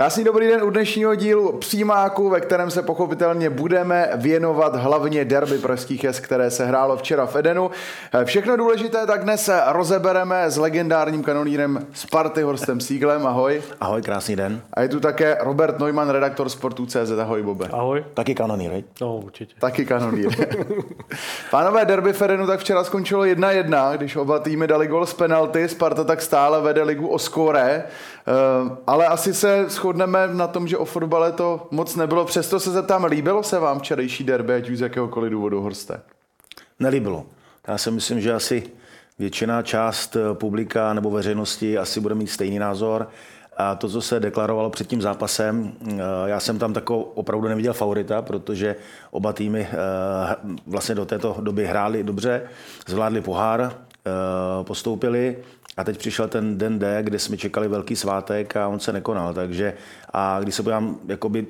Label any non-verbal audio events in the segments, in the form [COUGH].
Krásný dobrý den u dnešního dílu Přímáku, ve kterém se pochopitelně budeme věnovat hlavně derby pražských jest, které se hrálo včera v Edenu. Všechno důležité tak dnes rozebereme s legendárním kanonírem Sparty Horstem Sieglem. Ahoj. Ahoj, krásný den. A je tu také Robert Neumann, redaktor Sportu.cz. Ahoj, Bobe. Ahoj. Taky kanonýr, hej? No, určitě. Taky kanonýr. [LAUGHS] Pánové, derby v Edenu tak včera skončilo 1-1, když oba týmy dali gol z penalty. Sparta tak stále vede ligu o skóre. Eh, ale asi se shodneme na tom, že o fotbale to moc nebylo. Přesto se zeptám, líbilo se vám včerejší derby, ať už z jakéhokoliv důvodu, Horste? Nelíbilo. Já si myslím, že asi většina část eh, publika nebo veřejnosti asi bude mít stejný názor. A to, co se deklarovalo před tím zápasem, eh, já jsem tam takovou opravdu neviděl favorita, protože oba týmy vlastně do této doby hráli dobře, zvládli pohár, postoupili a teď přišel ten den D, kde jsme čekali velký svátek a on se nekonal. Takže a když se podívám jakoby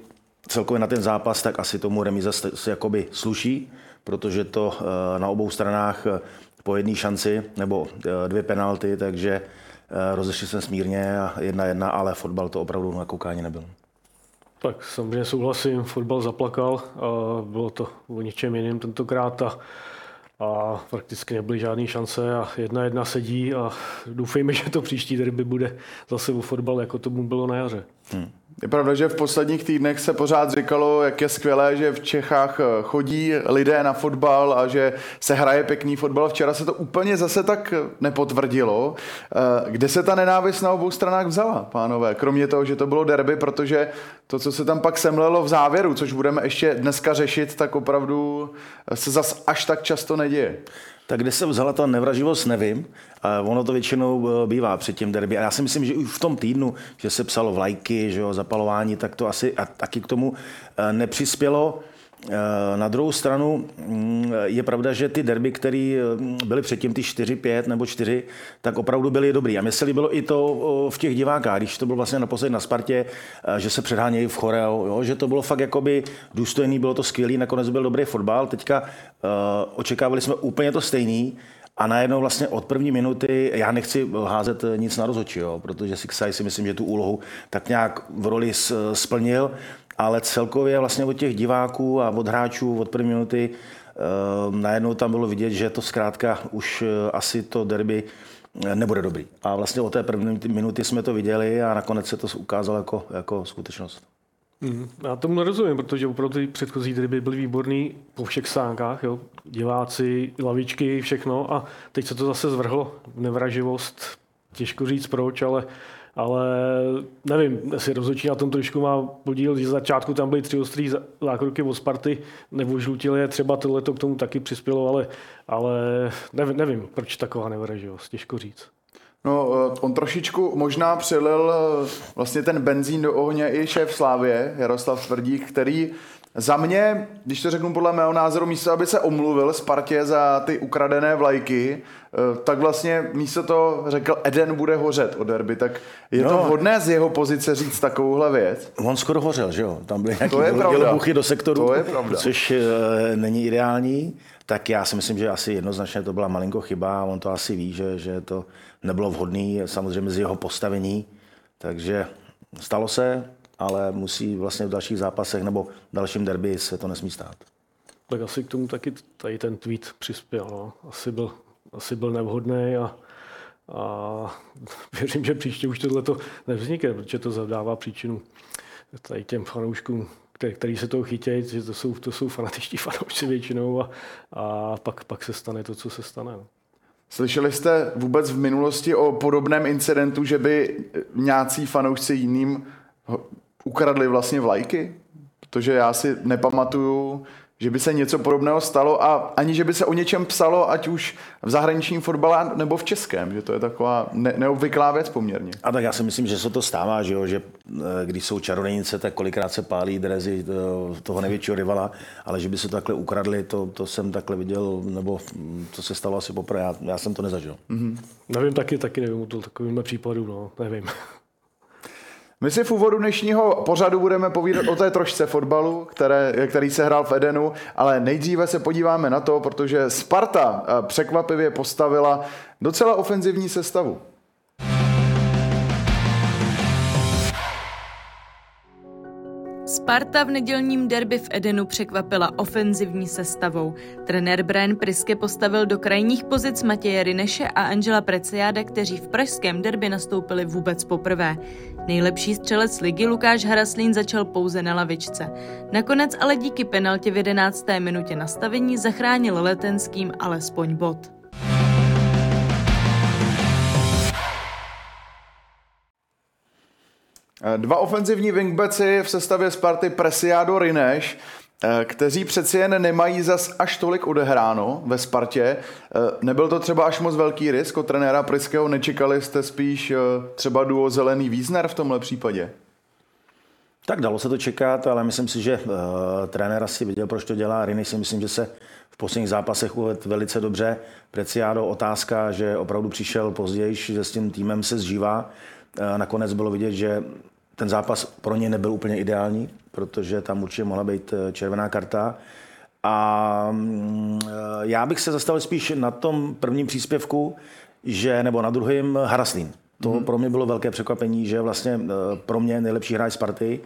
celkově na ten zápas, tak asi tomu remiza se jakoby sluší, protože to eh, na obou stranách eh, po jedné šanci nebo eh, dvě penalty, takže rozešli jsme smírně a jedna jedna, ale fotbal to opravdu na koukání nebyl. Tak samozřejmě souhlasím, fotbal zaplakal, a bylo to o něčem jiném tentokrát a a prakticky nebyly žádné šance a jedna jedna sedí a doufejme, že to příští derby bude zase o fotbal, jako to bylo na jaře. Hmm. Je pravda, že v posledních týdnech se pořád říkalo, jak je skvělé, že v Čechách eh, chodí lidé na fotbal a že se hraje pěkný fotbal. Včera se to úplně zase tak nepotvrdilo. Eh, kde se ta nenávist na obou stranách vzala, pánové? Kromě toho, že to bylo derby, protože to, co se tam pak semlelo v závěru, což budeme ještě dneska řešit, tak opravdu se zas až tak často neděje. Tak kde se vzala ta nevraživost, nevím. Ono to většinou eh, bývá před tím derby. A já si myslím, že už v tom týdnu, že se psalo vlajky, že jo, zapalování, tak to asi a taky k tomu eh, nepřispělo. Eh, na druhou stranu mm, je pravda, že ty derby, které byly předtím, ty 4-5 nebo 4, tak opravdu byly dobrý. A mně se líbilo i to v těch divákách, když to bylo vlastně naposledy na Spartě, že se předhánějí v choreo, jo, že to bylo fakt jakoby důstojný, bylo to skvělý, nakonec byl dobrý fotbal. Teďka očekávali jsme úplně to stejný, a najednou vlastně od první minuty, já nechci házet nic na rozhodčí, jo, protože Sixaj si myslím, že tu úlohu tak nějak v roli splnil, ale celkově vlastně od těch diváků a od hráčů od první minuty eh, najednou tam bylo vidět, že to zkrátka už eh, asi to derby eh, nebude dobrý. A vlastně od té první minuty jsme to viděli a nakonec se to ukázalo jako, jako skutečnost. Mm, já tomu nerozumím, protože opravdu ty předchozí derby byly výborný po všech sánkách, jo? diváci, lavičky, všechno a teď se to zase zvrhlo, nevraživost, těžko říct proč, ale ale nevím, jestli rozhodčí na tom trošku má podíl, že začátku tam byly tři ostrý zákroky od Sparty, nebo žlutili je, třeba tohle to k tomu taky přispělo, ale, ale nevím, nevím, proč taková nevraživost, těžko říct. No, eh, on trošičku možná přilil eh, vlastně ten benzín do ohně i šéf Slávě, Jaroslav Tvrdík, který za mě, když to řeknu podle mého názoru, místo, aby se omluvil Spartě za ty ukradené vlajky, eh, tak vlastně místo to řekl, Eden bude hořet o derby, tak je no, to vhodné z jeho pozice říct takovouhle věc? On skoro hořel, že jo? Tam byly nějaké do sektoru, to je pravda. což není ideální tak já si myslím, že asi jednoznačně to byla malinko chyba a on to asi ví, že, že to nebylo vhodné samozřejmě z jeho postavení. Takže stalo se, ale musí vlastně v dalších zápasech nebo v dalším derby se to nesmí stát. Tak asi k tomu taky tady ten tweet přispěl. No. Asi, byl, asi byl nevhodný a, a [LAUGHS] věřím, že příště už tohle to nevznikne, protože to zadává příčinu tady těm fanouškům který, který se toho chytějí, že to jsou, to jsou fanatičtí [LAUGHS] fanoušci většinou a, a pak, pak se stane to, co se stane. No. Slyšeli jste vůbec v minulosti o podobném incidentu, že by nějací fanoušci jiným ukradli vlastně vlajky? Protože já si nepamatuju, že by se něco podobného stalo a ani, že by se o něčem psalo, ať už v zahraničním fotbale nebo v českém, že to je taková ne- neobvyklá věc poměrně. A tak já si myslím, že se to stává, že, jo? že eh, když jsou čarodějnice, tak kolikrát se pálí drezy eh, toho největšího rivala, ale že by se to takhle ukradli, to, to jsem takhle viděl, nebo to se stalo asi poprvé, já, já jsem to nezažil. Mm-hmm. Nevím, taky, taky nevím o to takovým případu, no, nevím. My si v úvodu dnešního pořadu budeme povídat o té trošce fotbalu, které, který se hrál v Edenu, ale nejdříve se podíváme na to, protože Sparta eh, překvapivě postavila docela ofenzivní sestavu. Sparta v nedělním derby v Edenu překvapila ofenzivní sestavou. Trenér Brian Priske postavil do krajních pozic Matěje Rineše a Angela Preciáda, kteří v pražském derby nastoupili vůbec poprvé. Nejlepší střelec ligy Lukáš Haraslín začal pouze na lavičce. Nakonec ale díky penaltě v 11. minutě nastavení zachránil letenským alespoň bod. Dva ofenzivní wingbacki v sestavě Sparty Presiado Rineš, eh, kteří přeci jen nemají zas až tolik odehráno ve Spartě. Eh, nebyl to třeba až moc velký risk od trenéra Priského? Nečekali jste spíš třeba duo Zelený Vízner v tomhle případě? Tak dalo se to čekat, ale myslím si, že trenér asi viděl, proč to dělá. Riny si myslím, že se v posledních zápasech uvedl velice dobře. Preciado otázka, že opravdu přišel později, že s tím týmem se zžívá. Nakonec bylo vidět, že ten zápas pro ně nebyl úplně ideální, protože tam určitě mohla být eh, červená karta. A mm, eh, já bych se zastavil spíš na tom prvním příspěvku, že, nebo na druhém Haraslín. To mm-hmm. pro mě bylo velké překvapení, že vlastně eh, pro mě nejlepší hráč Sparty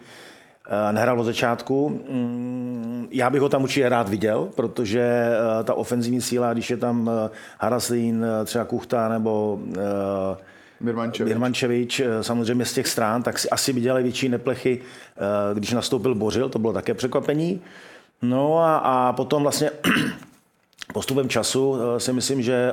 nehrál od začátku. Mm, já bych ho tam určitě rád viděl, protože ta ofenzivní síla, když je tam Haraslín, třeba Kuchta nebo Mirmančevič. Mirmančevič eh, samozřejmě z těch strán, tak si asi viděli větší neplechy, eh, když nastoupil Bořil, to bylo také překvapení. No a, a potom vlastně [CLEARS THROAT] postupem času eh, si myslím, že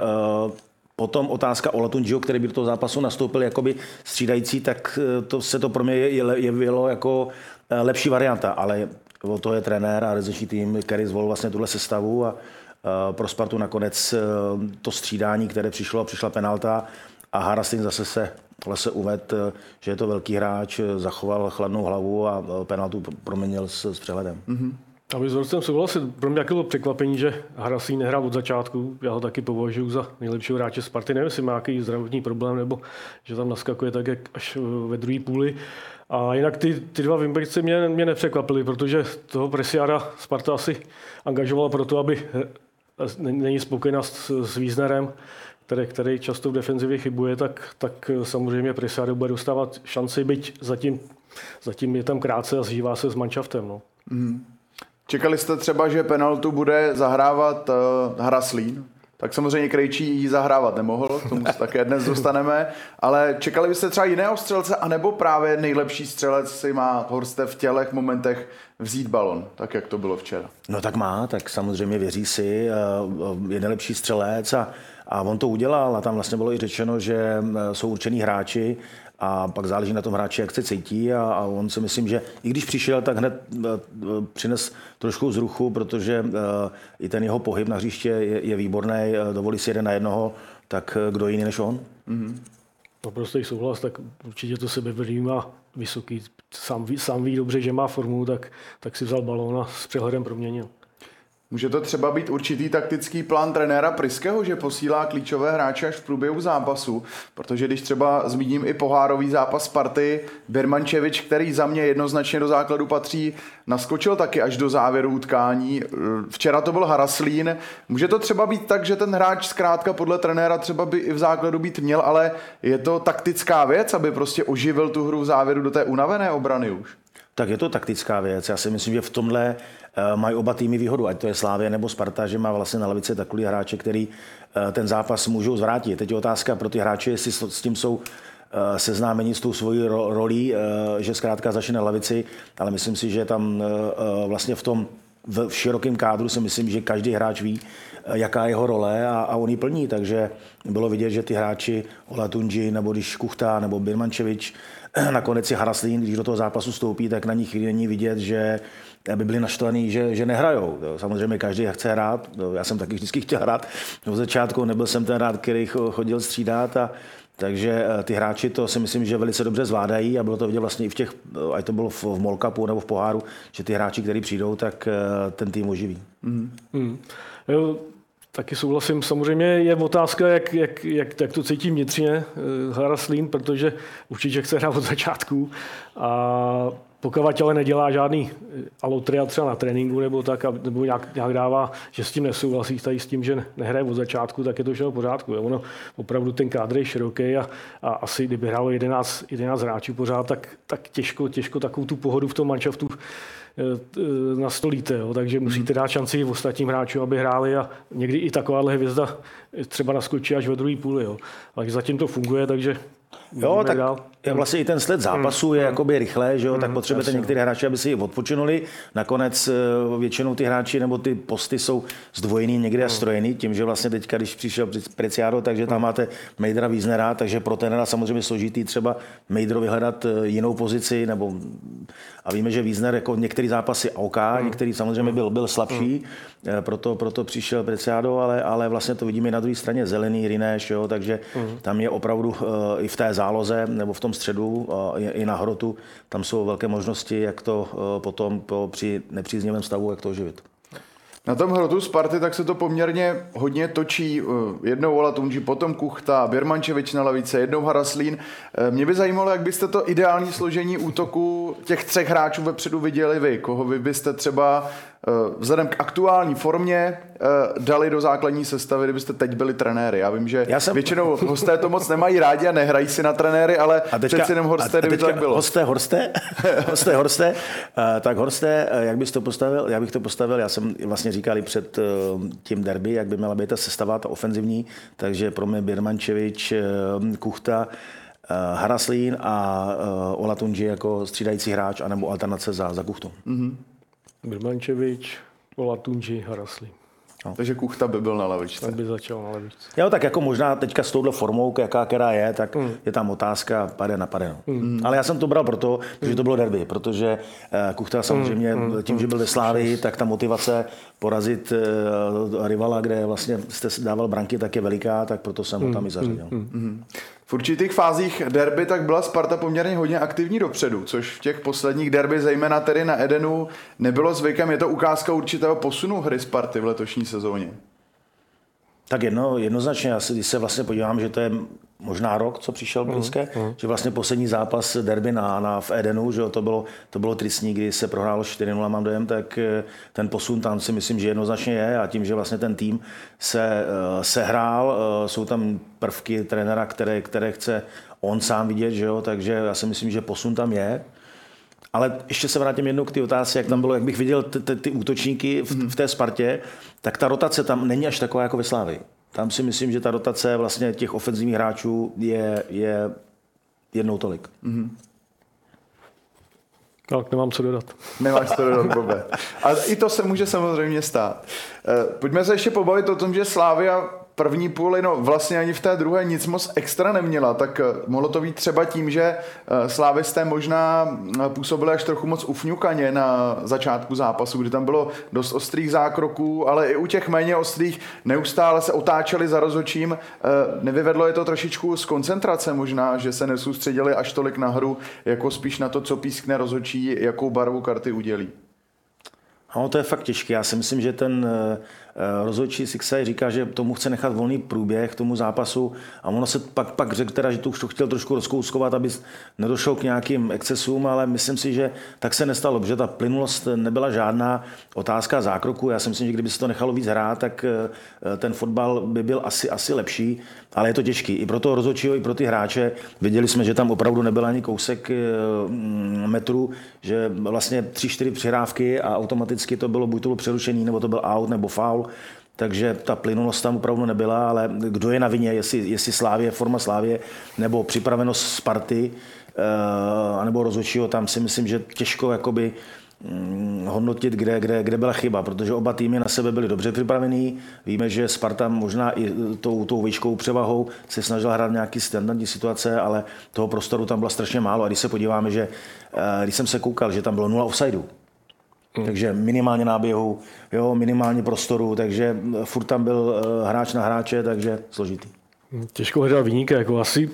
Potom otázka o Latunjiho, který by do toho zápasu nastoupil jakoby střídající, tak to se to pro mě jevilo jako lepší varianta, ale o to je trenér a rezeční tým, který zvolil vlastně tuhle sestavu a pro Spartu nakonec to střídání, které přišlo přišla penalta, a Harasin zase se se uved, že je to velký hráč, zachoval chladnou hlavu a penaltu proměnil s, s přehledem. Mm-hmm. Aby s Horcem souhlasil, pro mě bylo překvapení, že Harasín nehrál od začátku. Já ho taky považuji za nejlepšího hráče Sparty. Nevím, jestli má nějaký zdravotní problém, nebo že tam naskakuje tak, jak až ve druhé půli. A jinak ty, ty dva Wimbledci mě, mě nepřekvapily, protože toho Presiára Sparta asi angažovala proto, aby není spokojená s, s Wiesnerem, který, který často v defenzivě chybuje, tak, tak samozřejmě Prisado bude dostávat šanci, byť zatím, zatím je tam krátce a zžívá se s manšaftem. No. Mm. Čekali jste třeba, že penaltu bude zahrávat uh, Hraslín? Tak samozřejmě Krejčí ji zahrávat nemohl, k tomu se také dnes dostaneme, ale čekali byste třeba jiného střelce, anebo právě nejlepší střelec si má Horste v tělech momentech vzít balon, tak jak to bylo včera? No tak má, tak samozřejmě věří si, eh, je nejlepší střelec a a on to udělal a tam vlastně bylo i řečeno, že jsou určený hráči a pak záleží na tom hráči, jak se cítí a, a on si myslím, že i když přišel, tak hned přines trošku zruchu, protože i ten jeho pohyb na hřiště je, je výborný, dovolí si jeden na jednoho, tak kdo jiný než on? Mm-hmm. Naprostý souhlas, tak určitě to sebevědomí má vysoký. Sám ví, sám ví dobře, že má formu, tak, tak si vzal balón a s přehledem proměnil. Může to třeba být určitý taktický plán trenéra Priského, že posílá klíčové hráče až v průběhu zápasu, protože když třeba zmíním i pohárový zápas Sparty, Birmančevič, který za mě jednoznačně do základu patří, naskočil taky až do závěru utkání. Včera to byl Haraslín. Může to třeba být tak, že ten hráč zkrátka podle trenéra třeba by i v základu být měl, ale je to taktická věc, aby prostě oživil tu hru v závěru do té unavené obrany už? Tak je to taktická věc. Já si myslím, že v tomhle mají oba týmy výhodu, ať to je Slávě nebo Sparta, že má vlastně na lavici takový hráče, který eh, ten zápas můžou zvrátit. Teď je otázka pro ty hráče, jestli s tím jsou eh, seznámení s tou svojí rolí, že zkrátka začne na lavici, ale myslím si, že tam vlastně v tom v širokém kádru si myslím, že každý hráč ví, jaká je jeho role a, a on ji plní, takže bylo vidět, že ty hráči Olatunji nebo když Kuchta nebo Birmančevič [CLEARS THROAT] nakonec je Haraslín, když do toho zápasu stoupí, tak na nich není vidět, že aby byli naštvaní, že, že nehrajou. Samozřejmě každý chce hrát, já jsem taky vždycky chtěl hrát. V začátku nebyl jsem ten rád, který chodil střídat a takže eh, ty hráči to si myslím, že velice dobře zvládají a bylo to vidět vlastně i v těch, eh, ať to bylo v, v Molkapu nebo v Poháru, že ty hráči, kteří přijdou, tak eh, ten tým oživí. Mm. Jo, taky souhlasím. Samozřejmě je otázka, jak, jak, jak, jak to cítí vnitřně Haraslín, protože určitě chce hrát od začátku a pokud ale nedělá žádný eh, alotria třeba na tréninku nebo tak, nebo nějak, nějak dává, že s tím nesouhlasí tady s tím, že nehraje od začátku, tak je to všechno v pořádku. Jo. Ono opravdu ten kádr je široký a, a asi kdyby hrálo 11, 11 hráčů pořád, tak, tak těžko, těžko takovou tu pohodu v tom manšaftu eh, nastolíte, jo. takže musíte dát šanci i ostatním hráčům, aby hráli a někdy i takováhle hvězda třeba naskočí až ve druhé půli. Jo. Takže zatím to funguje, takže Jo, tak dál. vlastně i ten sled zápasu je mm. jakoby rychlé, že jo, tak mm, potřebujete některé hráči, aby si odpočinuli. Nakonec eh, většinou ty hráči nebo ty posty jsou zdvojený někde a mm. strojený, tím, že vlastně teďka, když přišel Preciado, takže tam máte Mejdra Víznera, takže pro tenera samozřejmě složitý třeba Mejdro vyhledat eh, jinou pozici, nebo a víme, že Vízner jako některý zápasy OK, některý samozřejmě byl, byl slabší, eh, proto, proto přišel Preciado, ale, ale vlastně to vidíme na druhé straně zelený, Rineš, jo, takže tam je opravdu i v té záloze nebo v tom středu i na hrotu, tam jsou velké možnosti, jak to e, potom po, při nepříznivém stavu, jak to oživit. Na tom hrotu Sparty tak se to poměrně hodně točí. E, jednou Ola Tunži, potom Kuchta, Birmančevič na lavice, jednou Haraslín. E, mě by zajímalo, jak byste to ideální složení útoku těch třech hráčů vepředu viděli vy. Koho vy byste třeba vzhledem k aktuální formě eh, dali do základní sestavy, kdybyste teď byli trenéry. Já vím, že Já jsem... většinou hosté to moc nemají rádi a nehrají si na trenéry, ale a teďka, přeci jenom Horsté, a, a teďka, tak bylo. Hosté, Horsté, hosté, [LAUGHS] Horsté, tak Horsté, jak bys to postavil? Já bych to postavil, já jsem vlastně říkal i před tím derby, jak by měla být ta sestava, ta ofenzivní, takže pro mě Birmančevič, Kuchta, Haraslín a Olatunji jako střídající hráč anebo alternace za, za Kuchtu. Mm-hmm. Birmančevič, Olatunji, Harasli. No. Takže Kuchta by byl na levičce. Tak by začal na levičce. Jo, tak jako možná teďka s touhle formou, jaká která je, tak mm. je tam otázka pade na pade. No. Mm. Ale já jsem to bral proto, protože to bylo derby, protože uh, Kuchta samozřejmě mm. tím, že byl ve Slávii, tak ta motivace porazit uh, rivala, kde vlastně jste dával branky, tak je veliká, tak proto jsem mm. ho tam i zařadil. Mm. Mm. V určitých fázích derby tak byla Sparta poměrně hodně aktivní dopředu, což v těch posledních derby, zejména tedy na Edenu, nebylo zvykem. Je to ukázka určitého posunu hry Sparty v letošní sezóně. Tak jedno, jednoznačně, já se, když se vlastně podívám, že to je možná rok, co přišel Brzké, mm, mm. že vlastně poslední zápas derby na, na v Edenu, že to bylo, to bylo tristní, kdy se prohrálo 4-0, mám dojem, tak eh, ten posun tam si myslím, že jednoznačně je a tím, že vlastně ten tým se uh, sehrál, uh, jsou tam prvky trenéra, které, které chce on sám vidět, že jo, takže já si myslím, že posun tam je. Ale ještě se vrátím jednou k ty otázce, jak tam bylo, jak bych viděl ty, ty, ty útočníky v, v té Spartě, tak ta rotace tam není až taková jako ve Slávii. Tam si myslím, že ta rotace vlastně těch ofenzivních hráčů je, je jednou tolik. Mm-hmm. Tak, nemám co dodat. [LAUGHS] Nemáš co dodat, Bobe. A i to se může samozřejmě stát. Eh, pojďme se ještě pobavit o tom, že Slávia první půli, no vlastně ani v té druhé nic moc extra neměla, tak eh, mohlo to být třeba tím, že eh, slávisté možná eh, působili až trochu moc ufňukaně na začátku zápasu, kdy tam bylo dost ostrých zákroků, ale i u těch méně ostrých neustále se otáčeli za rozočím. Nevyvedlo je to trošičku z koncentrace možná, že se nesoustředili až tolik na hru, jako spíš na to, co pískne rozočí, jakou barvu karty udělí. No, to je fakt těžké. Já si myslím, že ten rozhodčí Sixaj říká, že tomu chce nechat volný průběh tomu zápasu a ono se pak, pak řekl teda, že to už to chtěl trošku rozkouskovat, aby nedošlo k nějakým excesům, ale myslím si, že tak se nestalo, protože ta plynulost nebyla žádná otázka zákroku. Já si myslím, že kdyby se to nechalo víc hrát, tak eh, ten fotbal by byl asi, asi lepší, ale je to těžký. I pro toho rozhodčího, i pro ty hráče. Viděli jsme, že tam opravdu nebyl ani kousek eh, metru, že vlastně tři, čtyři přihrávky a automaticky to bylo buď to bylo přerušený, nebo to byl out, nebo foul takže ta plynulost tam opravdu nebyla, ale kdo je na vině, jestli, jestli Slávě, forma Slávě, nebo připravenost Sparty, uh, nebo rozhodčího, tam si myslím, že těžko jakoby mm, hodnotit, kde, kde, kde byla chyba, protože oba týmy na sebe byly dobře připravený. Víme, že Sparta možná i tou, tou výškou převahou se snažila hrát nějaký standardní situace, ale toho prostoru tam bylo strašně málo. A když se podíváme, že eh, když jsem se koukal, že tam bylo nula offsideu, Hmm. Takže minimálně náběhu, jo, minimálně prostoru, takže furt tam byl eh, hráč na hráče, takže složitý. Těžko hledat vyníka, jako asi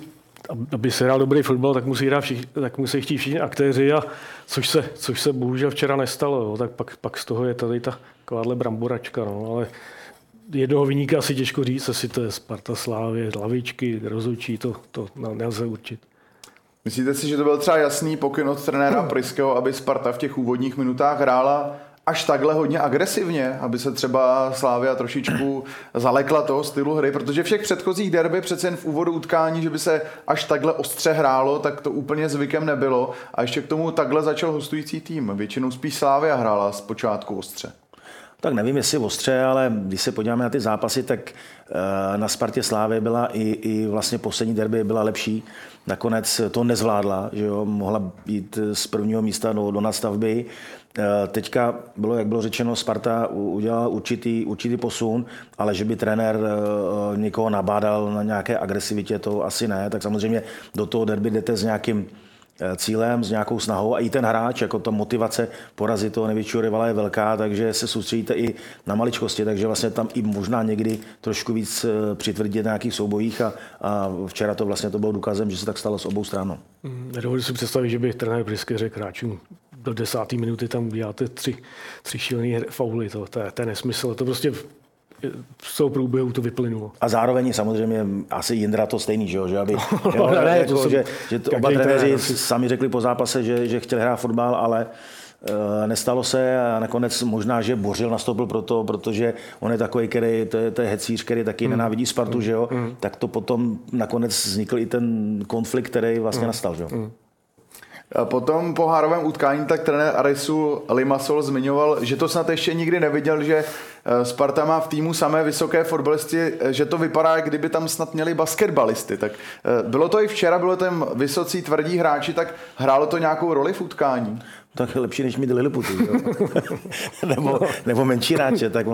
aby se hrál dobrý fotbal, tak musí, hrát všichni, tak musí chtít všichni aktéři, a což, se, což se bohužel včera nestalo. Jo. Tak pak, pak z toho je tady ta takováhle bramboračka. No. Ale jednoho vyníka asi těžko říct, jestli to je Sparta Slávě, Lavičky, Rozučí, to, to nelze určit. Myslíte si, že to byl třeba jasný pokyn od trenéra Priského, aby Sparta v těch úvodních minutách hrála až takhle hodně agresivně, aby se třeba Slávia trošičku zalekla toho stylu hry, protože všech předchozích derby přece jen v úvodu utkání, že by se až takhle ostře hrálo, tak to úplně zvykem nebylo a ještě k tomu takhle začal hostující tým. Většinou spíš Slávia hrála z počátku ostře. Tak nevím, jestli ostře, ale když se podíváme na ty zápasy, tak eh, na Spartě Slávy byla i, i vlastně poslední derby byla lepší. Nakonec to nezvládla, že jo, mohla jít z prvního místa do, do nastavby. Eh, teďka bylo, jak bylo řečeno, Sparta udělala určitý, určitý posun, ale že by trenér eh, někoho nabádal na nějaké agresivitě, to asi ne. Tak samozřejmě do toho derby jdete s nějakým cílem, s nějakou snahou a i ten hráč, jako ta motivace porazit toho největšího rivala je velká, takže se soustředíte i na maličkosti, takže vlastně tam i možná někdy trošku víc eh, přitvrdit na nějakých soubojích a, a včera to vlastně to bylo důkazem, že se tak stalo s obou stran. Mm, nedovedu si představit, že by trenér Brisky řekl hráčům, do desáté minuty tam uděláte tři, tři šílené fauly, to, to, je, to je nesmysl, to prostě toho průběhu to vyplynulo. A zároveň samozřejmě asi Jindra to stejný, že, že aby, [LAUGHS] jo, ne, jako, to že, že to oba trenéři sami řekli po zápase, že, že chtěli hrát fotbal, ale uh, nestalo se a nakonec možná, že Bořil nastoupil proto, protože on je takový, který, to je, to je hecíř, který taky mm. nenávidí Spartu, mm. že jo, mm. tak to potom nakonec vznikl i ten konflikt, který vlastně mm. nastal, že jo. Mm. Po tom pohárovém utkání tak trenér Arisu Limasol zmiňoval, že to snad ještě nikdy neviděl, že eh, Sparta má v týmu samé vysoké fotbalisty, eh, že to vypadá, jak kdyby tam snad měli basketbalisty. Tak eh, bylo to i včera, bylo tam vysocí tvrdí hráči, tak hrálo to nějakou roli v utkání? Tak je lepší, než mít Liliputy. [LAUGHS] nebo, nebo menší hráče, tak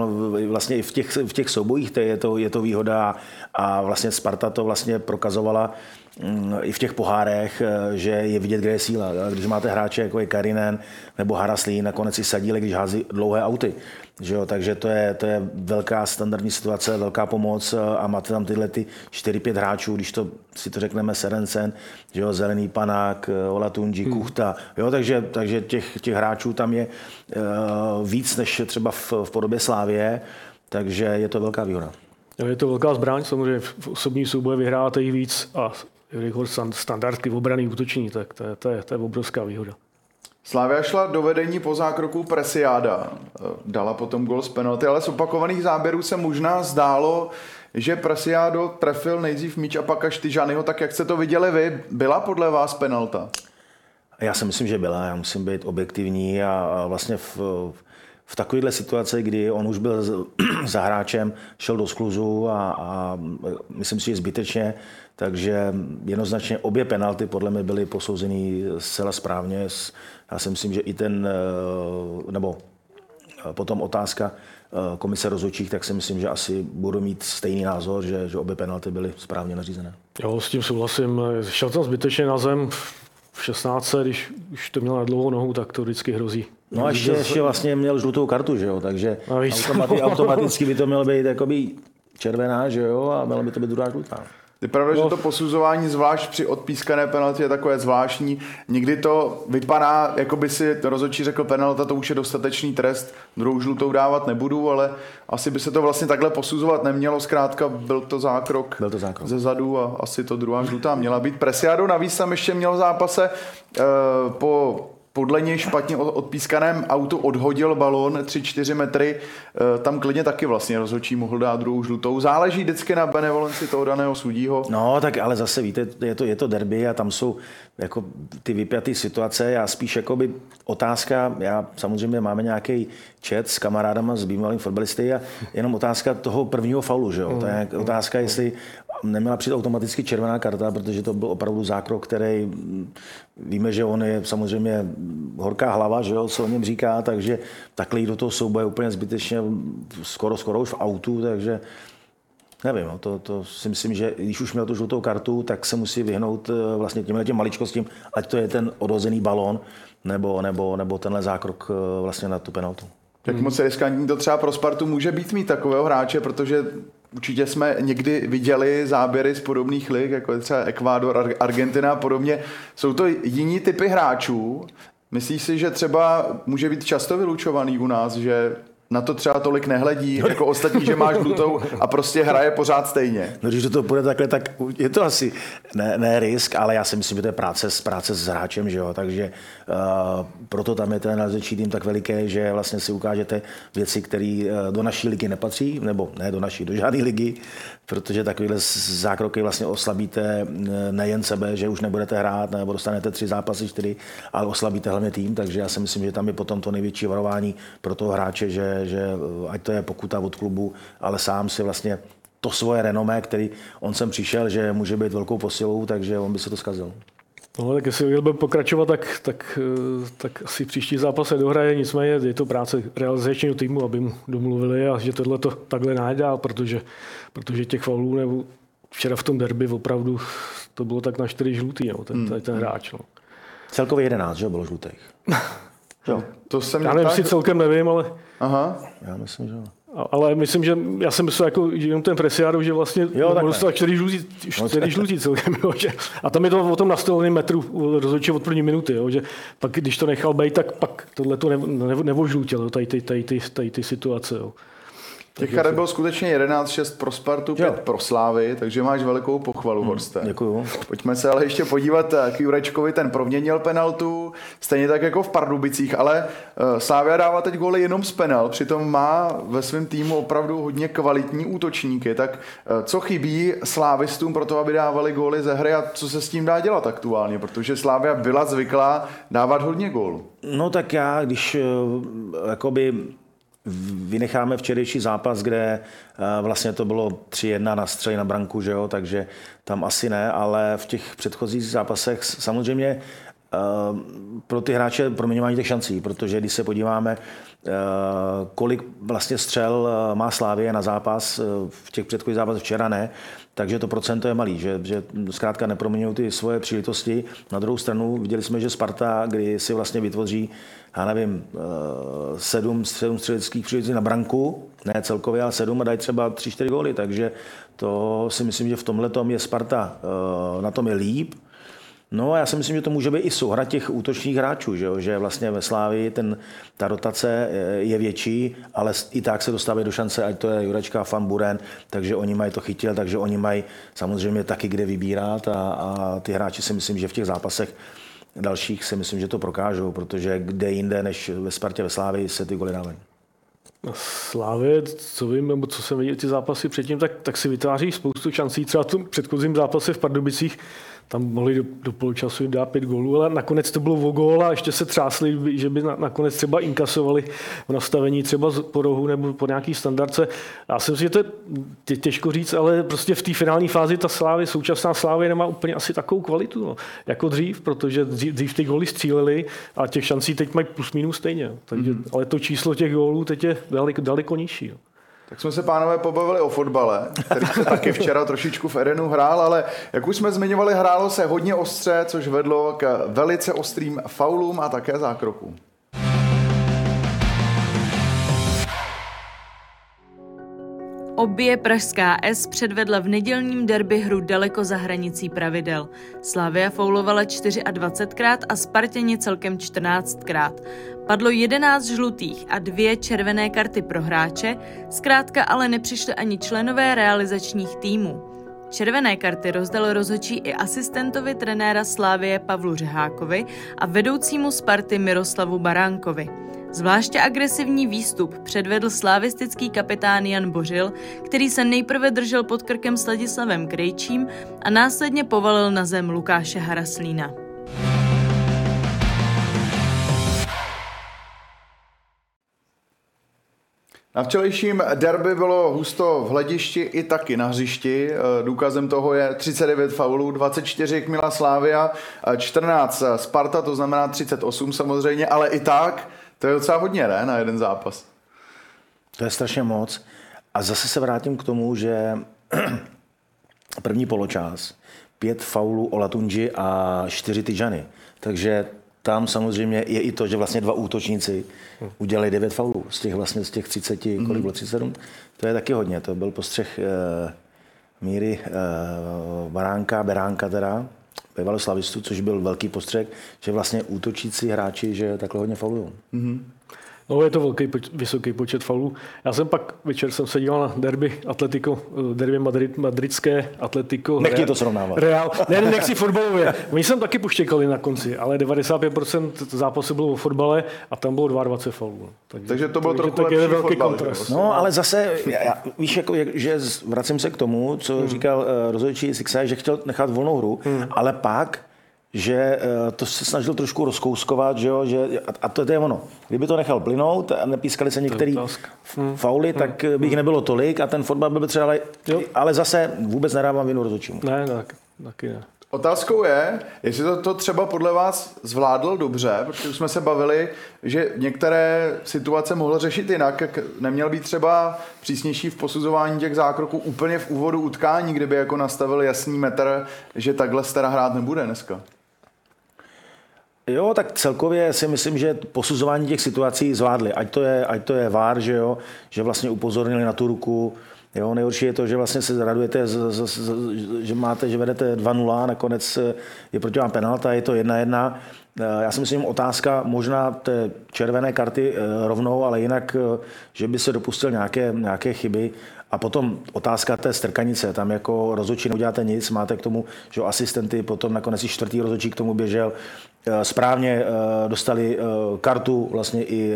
vlastně i v těch, v těch soubojích to je, to, je to výhoda a vlastně Sparta to vlastně prokazovala mm, i v těch pohárech, eh, že je vidět, kde je síla. Když máte hráče jako je Karinen nebo Haraslí, nakonec si sadíle, když hází dlouhé auty. Že jo? Takže to je, to je velká standardní situace, velká pomoc eh, a máte tam tyhle ty 4-5 hráčů, když to si to řekneme Serencen, že jo? Zelený panák, eh, Olatunji, hmm. Kuchta. Jo? Takže, takže těch, těch hráčů tam je uh, víc než třeba v, v podobě Slávě, takže je to velká výhoda. Je to velká zbraň, samozřejmě v osobní souboje vyhráte jich víc a standardky v obraný útoční, tak to je, to, je, to je obrovská výhoda. Slávia šla do vedení po zákroku Presiáda. Dala potom gol z penalty, ale z opakovaných záběrů se možná zdálo, že Presiádo trefil nejdřív míč a pak až Tyžanyho, tak jak jste to viděli vy, byla podle vás penalta? Já si myslím, že byla. Já musím být objektivní a vlastně v, v takovéhle situaci, kdy on už byl [CLEARS THROAT] za hráčem, šel do skluzu a, a myslím si, že zbytečně, takže jednoznačně obě penalty podle mě byly posouzeny zcela správně. Já si myslím, že i ten, eh, nebo eh, potom otázka eh, komise rozhodčích, tak si myslím, že asi budu mít stejný názor, že, že obě penalty byly správně nařízené. Jo, s tím souhlasím. Šel tam zbytečně na zem v 16, když už to měl na dlouhou nohu, tak to vždycky hrozí. No a ještě, ještě vlastně měl žlutou kartu, že jo, takže automati, automaticky by to mělo být jakoby červená, že jo, a mělo by to být druhá žlutá. Je pravda, no. že to posuzování, zvlášť při odpískané penaltě, je takové zvláštní. Nikdy to vypadá, jako by si rozhodčí řekl, penalta to už je dostatečný trest, druhou žlutou dávat nebudu, ale asi by se to vlastně takhle posuzovat nemělo. Zkrátka byl to zákrok, byl to zákrok. ze zadu a asi to druhá žlutá měla být. Presiado navíc tam ještě měl v zápase uh, po podle něj špatně odpískaném autu odhodil balón 3-4 metry, e, tam klidně taky vlastně rozhodčí mohl dát druhou žlutou. Záleží vždycky na benevolenci toho daného sudího. No, tak ale zase víte, je to, je to derby a tam jsou jako ty vypjaté situace. Já spíš jako by otázka, já samozřejmě máme nějaký chat s kamarádama, s bývalým fotbalisty a jenom otázka toho prvního faulu, že jo? Mm. To je otázka, jestli neměla přijít automaticky červená karta, protože to byl opravdu zákrok, který víme, že on je samozřejmě horká hlava, že jo, co o něm říká, takže takhle jít do toho souboje úplně zbytečně skoro, skoro už v autu, takže Nevím, no, to, to si myslím, že když už měl tu žlutou kartu, tak se musí vyhnout eh, vlastně těmhle těm maličkostím, ať to je ten odhozený balón, nebo, nebo, nebo tenhle zákrok eh, vlastně na tu penaltu. Jak moc riskantní to třeba pro Spartu může být mít takového hráče, protože určitě jsme někdy viděli záběry z podobných lig, jako je třeba Ekvádor, Argentina a podobně. Jsou to jiní typy hráčů. Myslíš si, že třeba může být často vylučovaný u nás, že na to třeba tolik nehledí, jako ostatní, že máš žlutou a prostě hraje pořád stejně. No když to bude takhle, tak je to asi ne, ne risk, ale já si myslím, že to je práce, s práce s hráčem, že jo, takže uh, proto tam je ten názečí tým tak veliký, že vlastně si ukážete věci, které uh, do naší ligy nepatří, nebo ne do naší, do žádné ligy, protože takovýhle zákroky vlastně oslabíte nejen sebe, že už nebudete hrát, nebo dostanete tři zápasy, čtyři, ale oslabíte hlavně tým, takže já si myslím, že tam je potom to největší varování pro toho hráče, že, že ať to je pokuta od klubu, ale sám si vlastně to svoje renomé, který on sem přišel, že může být velkou posilou, takže on by se to zkazil. No, tak jestli bude pokračovat, tak, tak, eh, tak asi příští zápas se dohraje, nicméně je to práce realizačního týmu, aby mu domluvili a že tohle to takhle najdá, protože, protože těch faulů nebo včera v tom derby opravdu to bylo tak na čtyři žlutý, no, ten, ten, ten hráč. No. Celkově 11, že bylo žlutých. [LAUGHS] jo. To jsem Já nevím, tak... si celkem nevím, ale... Aha. Já myslím, že jo. Ale myslím, že já jsem myslel jako jenom ten Presiáro, že vlastně jo, dostal čtyři žlutí, čtyři žlutí celkem. Jo, že, a tam je to o tom nastavený metru rozhodčí od první minuty, jo, že pak když to nechal být, tak pak tohle to nevo, nevo, nevožlutil, tady, tady, tady, tady, tady ty situace. Jo. Těch karet bylo skutečně 11-6 pro Spartu, 5 jo. pro Slávy, takže máš velikou pochvalu, hmm, Horste. Děkuju. Pojďme se ale ještě podívat k Jurečkovi, ten proměnil penaltu, stejně tak jako v Pardubicích, ale uh, Slávia dává teď góly jenom z penal, přitom má ve svém týmu opravdu hodně kvalitní útočníky, tak uh, co chybí Slávistům pro to, aby dávali góly ze hry a co se s tím dá dělat aktuálně, protože Slávia byla zvyklá dávat hodně gólů. No tak já, když jakoby vynecháme včerejší zápas, kde eh, vlastně to bylo 3-1 na střely na branku, že jo, takže tam asi ne, ale v těch předchozích zápasech samozřejmě eh, pro ty hráče proměňování těch šancí, protože když se podíváme, eh, kolik vlastně střel má Slávě na zápas, v těch předchozích zápasech včera ne, takže to procento je malý, že, že zkrátka neproměňují ty svoje příležitosti. Na druhou stranu viděli jsme, že Sparta, kdy si vlastně vytvoří já nevím, eh, sedm, sedm střeleckých příležitostí na branku, ne celkově, ale sedm a dají třeba tři, čtyři góly, takže to si myslím, že v tomhle je Sparta, eh, na tom je líp. No a já si myslím, že to může být i souhra těch útočních hráčů, že, jo? že vlastně ve Slávii ten, ta rotace eh, je větší, ale i tak se dostávají do šance, ať to je Jurečka, Fan Buren, takže oni mají to chytil, takže oni mají samozřejmě taky kde vybírat a, a ty hráči si myslím, že v těch zápasech dalších si myslím, že to prokážou, protože kde jinde než ve Spartě ve Slávii se ty goly dávají. Slávě, co vím, nebo co jsem viděl ty zápasy předtím, tak, tak si vytváří spoustu šancí. Třeba v tom předchozím zápase v Pardubicích tam mohli do, do poločasu dát pět gólů, ale nakonec to bylo o gól a ještě se třásli, že by na, nakonec třeba inkasovali v nastavení třeba po rohu nebo po nějaký standardce. Já si myslím, že to je těžko říct, ale prostě v té finální fázi ta slávy, současná slávy nemá úplně asi takovou kvalitu, no, jako dřív, protože dřív, dřív ty góly stříleli a těch šancí teď mají plus minus stejně. Takže, mm-hmm. Ale to číslo těch gólů teď je daleko, daleko nižší. No. Tak jsme se, pánové, pobavili o fotbale, který se taky včera trošičku v Edenu hrál, ale jak už jsme zmiňovali, hrálo se hodně ostře, což vedlo k velice ostrým faulům a také zákrokům. Obě pražská S předvedla v nedělním derby hru daleko za hranicí pravidel. Slavia foulovala 24krát a Spartěni celkem 14krát. Padlo 11 žlutých a dvě červené karty pro hráče, zkrátka ale nepřišly ani členové realizačních týmů. Červené karty rozdal rozhodčí i asistentovi trenéra Slávie Pavlu Řehákovi a vedoucímu Sparty Miroslavu Baránkovi. Zvláště agresivní výstup předvedl slávistický kapitán Jan Bořil, který se nejprve držel pod krkem s Ladislavem Krejčím a následně povalil na zem Lukáše Haraslína. Na včelejším derby bylo husto v hledišti i taky na hřišti. Důkazem toho je 39 faulů, 24 Kmila Slávia, 14 Sparta, to znamená 38 samozřejmě, ale i tak to je docela hodně, ne, na jeden zápas. To je strašně moc. A zase se vrátím k tomu, že [CLEARS THROAT] první poločas, pět faulů o Latunji a čtyři Tyžany. Takže tam samozřejmě je i to, že vlastně dva útočníci udělali devět faulů z těch vlastně z těch 30, kolik bylo 37, to je taky hodně. To byl postřeh uh, míry uh, Baránka, Beránka teda, bývalého slavistu, což byl velký postřeh, že vlastně útočící hráči, že takhle hodně faulují. Mm-hmm. No, je to velký, vysoký počet faulů. Já jsem pak večer jsem se díval na derby Atletico, derby Madrid, madridské Atletico. Nechci to srovnávat. Real. Ne, ne, nechci fotbalově. Oni jsem taky poštěkali na konci, ale 95% zápasu bylo o fotbale a tam bylo 22 faulů. Takže, takže to byl trochu lepší velký fotbal, kontrast. No, ale zase, já, víš, jako, že vracím se k tomu, co hmm. říkal uh, rozhodčí Sixa, že chtěl nechat volnou hru, hmm. ale pak že eh, to se snažil trošku rozkouskovat, že jo, že, a to, to je ono. Kdyby to nechal plynout a nepískali se některé hmm. fauly, hmm. tak by jich nebylo tolik a ten fotbal by byl třeba, ale, ale zase vůbec nedávám vinu rozhodčímu. Ne, tak, taky ne. Otázkou je, jestli to, to třeba podle vás zvládl dobře, protože už jsme se bavili, že některé situace mohl řešit jinak, jak neměl být třeba přísnější v posuzování těch zákroků úplně v úvodu utkání, kdyby jako nastavil jasný metr, že takhle stara hrát nebude dneska. Jo, tak celkově si myslím, že posuzování těch situací zvládli. Ať to je, ať to je VAR, že jo, že vlastně upozornili na tu ruku. Jo, nejhorší je to, že vlastně se zradujete, z, z, z, že máte, že vedete 2-0, nakonec je proti vám penalta, je to 1-1. Já si myslím, otázka možná té červené karty eh, rovnou, ale jinak, eh, že by se dopustil nějaké, nějaké chyby. A potom otázka té strkanice, tam jako rozhodčí neuděláte nic, máte k tomu, že asistenty, potom nakonec i čtvrtý rozhodčí k tomu běžel, Eh, správně eh, dostali eh, kartu vlastně i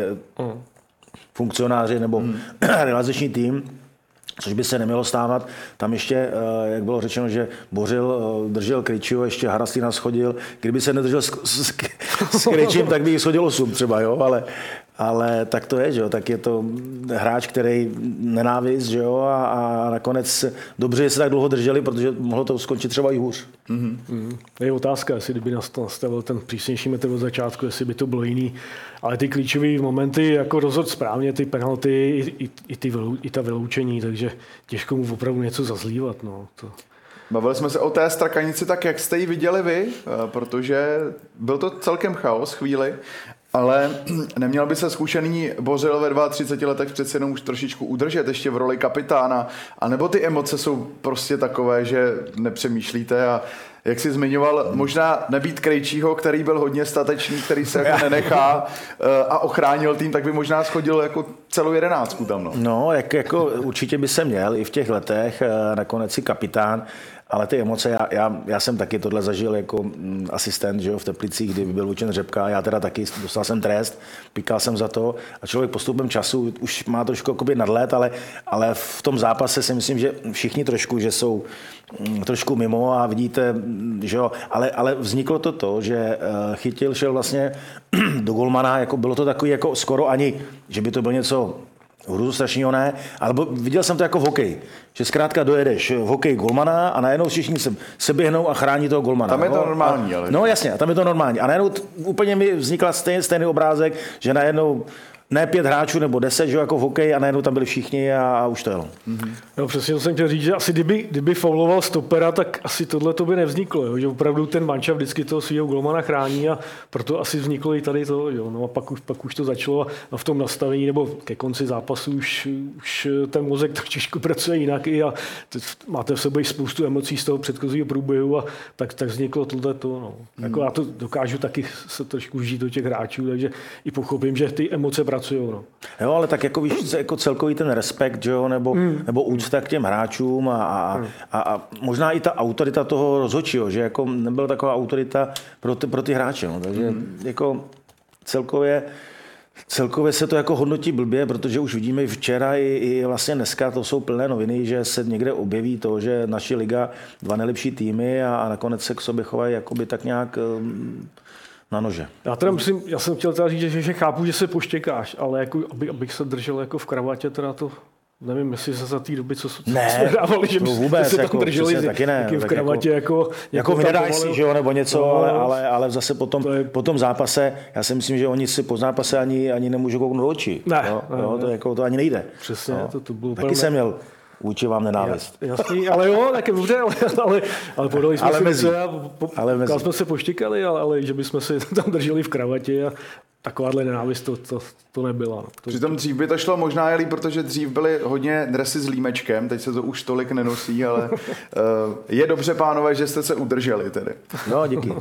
funkcionáři nebo [CLEARS THROAT] mm. realizační tým, což by se nemělo stávat. Tam ještě, jak bylo řečeno, že Bořil držel Kryčiho, ještě Harastina schodil. Kdyby se nedržel s, s, s Kryčím, tak by jich schodil 8 třeba, jo, ale ale tak to je, že jo, tak je to hráč, který nenávist, že jo, a, a nakonec dobře, že se tak dlouho drželi, protože mohlo to skončit třeba i hůř. Mm-hmm. Mm. Je otázka, jestli kdyby nastavil ten přísnější metr od začátku, jestli by to bylo jiný, ale ty klíčové momenty, jako rozhod správně, ty penalty, i, i, i, ty, i ta vyloučení, takže těžko mu opravdu něco zazlívat, no. To... Bavili jsme se o té strakanici, tak jak jste ji viděli vy, eh, protože byl to celkem chaos chvíli ale [CLEARS THROAT] neměl by se zkušený Bořil ve 32 letech přece jenom už trošičku udržet ještě v roli kapitána, a nebo ty emoce jsou prostě takové, že nepřemýšlíte? A jak jsi zmiňoval, možná nebýt Krejčího, který byl hodně statečný, který se jako [LAUGHS] nenechá eh, a ochránil tým, tak by možná schodil jako celou jedenáctku tam. No, no jak, jako určitě by se měl i v těch letech, eh, nakonec si kapitán, ale ty emoce, já, já, já jsem taky tohle zažil jako mm, asistent že jo, v Teplicích, kdy byl učen řepka, já teda taky dostal jsem trest, píkal jsem za to a člověk postupem času už má trošku jakoby nadlet, ale, ale v tom zápase si myslím, že všichni trošku, že jsou mm, trošku mimo a vidíte, mm, že jo, ale, ale vzniklo to to, že eh, chytil, šel vlastně [CLEARS THROAT] do golmana, jako bylo to takový jako skoro ani, že by to bylo něco hruzu strašného ne, ale viděl jsem to jako v hokeji, že zkrátka dojedeš v hokeji golmana a najednou všichni se, se běhnou a chrání toho golmana. Tam je to no, normální. Ale... No jasně, tam je to normální. A najednou t- úplně mi vznikla stejný, stejný obrázek, že najednou ne pět hráčů nebo deset, že jako v hokeji a najednou tam byli všichni a, a už to jelo. Mm-hmm. No přesně to jsem chtěl říct, že asi kdyby, kdyby fauloval stopera, tak asi tohle to by nevzniklo, jo? že opravdu ten manča vždycky toho svého golmana chrání a proto asi vzniklo i tady to, jo? no a pak už, pak už to začalo a v tom nastavení nebo ke konci zápasu už, už ten mozek trošičku pracuje jinak i a máte v sobě spoustu emocí z toho předchozího průběhu a tak, tak vzniklo tohle to. No. Mm. Jako já to dokážu taky se trošku žít do těch hráčů, takže i pochopím, že ty emoce pracují. No. Jo, ale tak jako víš, jako celkový ten respekt, že jo, nebo, mm. nebo úcta k těm hráčům a, a, mm. a, a, možná i ta autorita toho rozhodčího, že jako nebyla taková autorita pro ty, pro ty hráče. No. Takže mm. jako celkově Celkově se to jako hodnotí blbě, protože už vidíme včera i, i vlastně dneska, to jsou plné noviny, že se někde objeví to, že naši liga dva nejlepší týmy a, a nakonec se k sobě chovají jakoby tak nějak um, na nože. Já teda myslím, já jsem chtěl teda říct, že, že chápu, že se poštěkáš, ale jako, aby, abych se držel jako v kravatě, teda to Nevím, jestli se za té doby, co, co ne, jsme dávali, že no vůbec, se jako, tam drželi přesně, taky ne, v kravatě jako... Jako, jako, jako si, že jo, nebo něco, no, ale, ale, ale zase potom, je... po tom zápase, já si myslím, že oni si po zápase ani, ani nemůžou kouknout do očí. Ne, jo, ne, jo, ne. To, jako, to ani nejde. Přesně, jo. to, to bylo Taky jsem měl vůči vám nenávist. Jasný, ale jo, tak je dobře, ale, ale, ale podali jsme ale si mezi. a po, ale mezi. jsme se poštikali, ale, ale že bychom se tam drželi v kravatě a takováhle nenávist to, to, to nebyla. No. To, Přitom dřív by to šlo možná jelí, protože dřív byly hodně dresy s límečkem, teď se to už tolik nenosí, ale uh, [LAUGHS] je dobře, pánové, že jste se udrželi tedy. No, díky.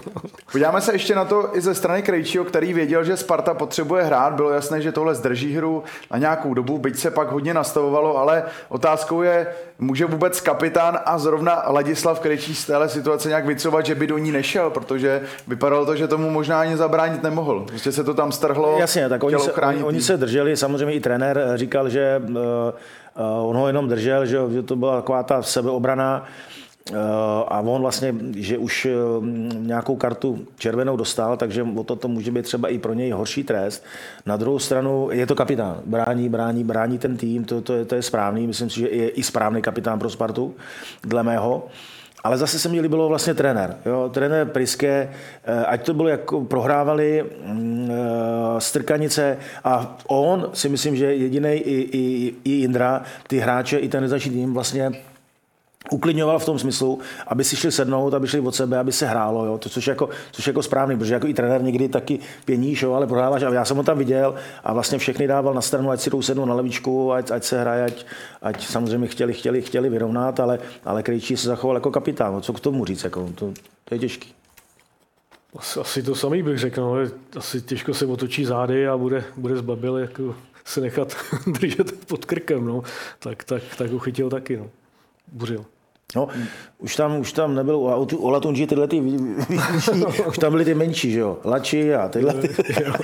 Podíváme se ještě na to i ze strany Krejčího, který věděl, že Sparta potřebuje hrát. Bylo jasné, že tohle zdrží hru na nějakou dobu, byť se pak hodně nastavovalo, ale otázkou je, může vůbec kapitán a zrovna Ladislav Krejčí z téhle situace nějak vycovat, že by do ní nešel, protože vypadalo to, že tomu možná ani zabránit nemohl. Prostě se to tam strhlo. Jasně, tak oni se, oni, oni se drželi, samozřejmě i trenér říkal, že uh, uh, on ho jenom držel, že, že to byla taková ta sebeobrana, uh, a on vlastně, že už nějakou kartu červenou dostal, takže o to, to může být třeba i pro něj horší trest. Na druhou stranu je to kapitán, brání, brání, brání ten tým, to, to, je, to je správný, myslím si, že je i správný kapitán pro Spartu, dle mého. Ale zase se mi líbilo vlastně trenér. Jo? Trenér Priske, eh, ať to bylo jako prohrávali mm, eh, strkanice a on si myslím, že jediný i, i, i Indra, ty hráče, i ten tým vlastně uklidňoval v tom smyslu, aby si šli sednout, aby šli od sebe, aby se hrálo, jo? To, což, jako, což jako správný, protože jako i trenér někdy taky pěníš, jo? ale prohráváš. A já jsem ho tam viděl a vlastně všechny dával na stranu, ať si jdou sednout na levičku, ať, ať se hraje, ať, ať samozřejmě chtěli, chtěli, chtěli vyrovnat, ale, ale Krejčí se zachoval jako kapitán. No, co k tomu říct? Jako, to, to je těžký. Asi, to samý bych řekl. No. Asi těžko se otočí zády a bude, bude zbabil jako se nechat [LAUGHS] držet pod krkem. No. Tak, tak, tak ho chytil taky. No. 무료. No, už tam, už tam nebyl u Latunži tyhle ty už tam byly ty menší, že jo, Lači a tyhle. Ty.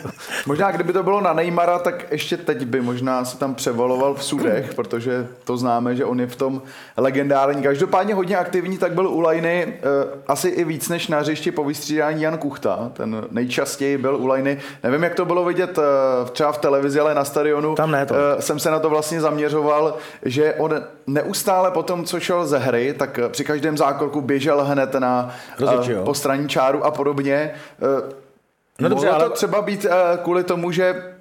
[LAUGHS] možná kdyby to bylo na Neymara, tak ještě teď by možná se tam převaloval v sudech, protože to známe, že on je v tom legendární. Každopádně hodně aktivní, tak byl u Lajny uh, asi i víc než na hřišti po vystřídání Jan Kuchta. Ten nejčastěji byl u Lajny. Nevím, jak to bylo vidět uh, třeba v televizi, ale na stadionu. Tam ne to. Uh, jsem se na to vlastně zaměřoval, že on neustále po tom, co šel ze hry, tak eh, při každém zákroku běžel hned na Rozeč, uh, postranní čáru a podobně. Uh, no dobře, ale... to třeba být uh, kvůli tomu, že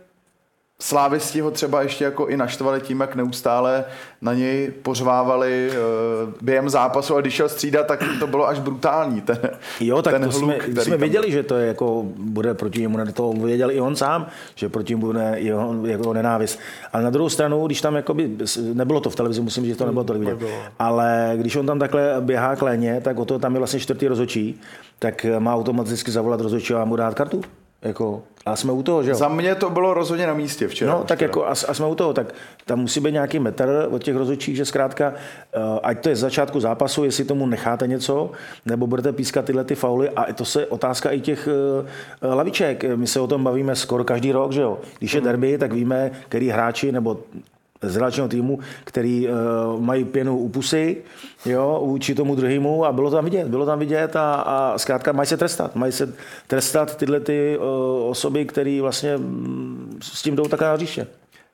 Slávisti ho třeba ještě jako i naštvali tím, jak neustále na něj pořvávali uh, během zápasu a když šel střídat, tak to bylo až brutální. Ten, jo, tak ten to hluk, jsme, jsme věděli, že to je jako, bude proti němu, to věděl i on sám, že proti němu bude jeho, jako nenávist. Ale na druhou stranu, když tam jakoby, nebylo to v televizi, musím říct, že to nebylo tolik vidět, ale když on tam takhle běhá k léně, tak o to tam je vlastně čtvrtý rozočí, tak má automaticky zavolat rozočí a mu dát kartu. Jako, a jsme u toho, že jo? Za mě to bylo rozhodně na místě včera. No, tak jako, a, a, jsme u toho, tak tam musí být nějaký metr od těch rozhodčích, že zkrátka, uh, ať to je z začátku zápasu, jestli tomu necháte něco, nebo budete pískat tyhle ty fauly, a to se otázka i těch uh, laviček. My se o tom bavíme skoro každý rok, že jo? Když je mhm. derby, tak víme, který hráči nebo z relačního týmu, který uh, mají pěnu u pusy, jo, vůči tomu druhému a bylo tam vidět, bylo tam vidět a, a zkrátka mají se trestat, mají se trestat tyhle ty uh, osoby, které vlastně mm, s tím jdou takhle na říše.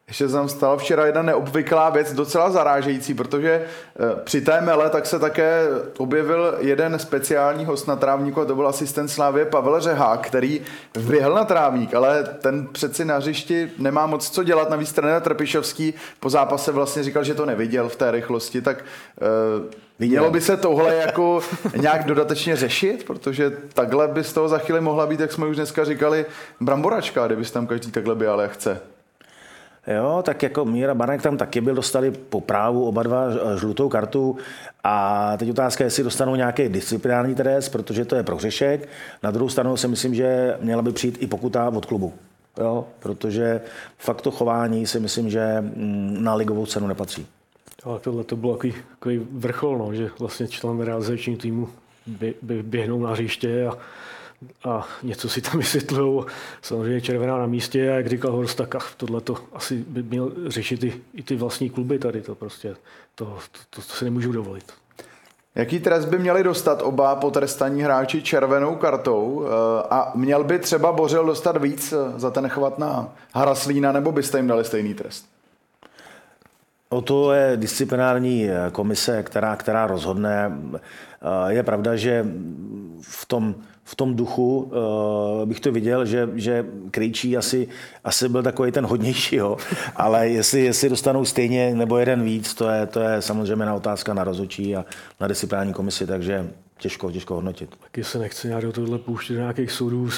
Ještě tam stala včera jedna neobvyklá věc, docela zarážející, protože eh, při té mele tak se také objevil jeden speciální host na trávníku a to byl asistent Slávě Pavel Řehák, který vběhl na trávník, ale ten přeci na hřišti nemá moc co dělat. Navíc trenér Trpišovský po zápase vlastně říkal, že to neviděl v té rychlosti, tak uh, Mělo by se tohle jako nějak dodatečně řešit, protože takhle by z toho za chvíli mohla být, jak jsme už dneska říkali, bramboračka, kdyby tam každý takhle běhal, jak chce. Jo, tak jako Míra Barnek tam taky byl, dostali po právu oba dva žlutou kartu a teď otázka, jestli dostanou nějaký disciplinární trest, protože to je prohřešek. Na druhou stranu si myslím, že měla by přijít i pokuta od klubu. Jo, protože fakt to chování si myslím, že mm, na ligovou cenu nepatří. Ale tohle to bylo takový, takový vrchol, no, že vlastně člen realizačního týmu běhnou na hřiště a a něco si tam [LAUGHS] vysvětlují. Samozřejmě červená na místě a jak říkal Horst, tak tohle to asi by měl řešit i, i ty vlastní kluby tady. To prostě, to, to, to, to si nemůžu dovolit. Jaký trest by měli dostat oba potrestaní hráči červenou kartou eh, a měl by třeba Bořil dostat víc eh, za ten chvat na Haraslína, nebo byste jim dali stejný trest? O to je disciplinární eh, komise, která, která rozhodne. Je pravda, že v tom v tom duchu uh, bych to viděl, že, že Krejčí asi, asi byl takový ten hodnější, jo. ale jestli, jestli dostanou stejně nebo jeden víc, to je, to je samozřejmě na otázka na rozhodčí a na disciplinární komisi, takže těžko, těžko hodnotit. Taky se nechce nějak do tohle pouštět do nějakých soudů.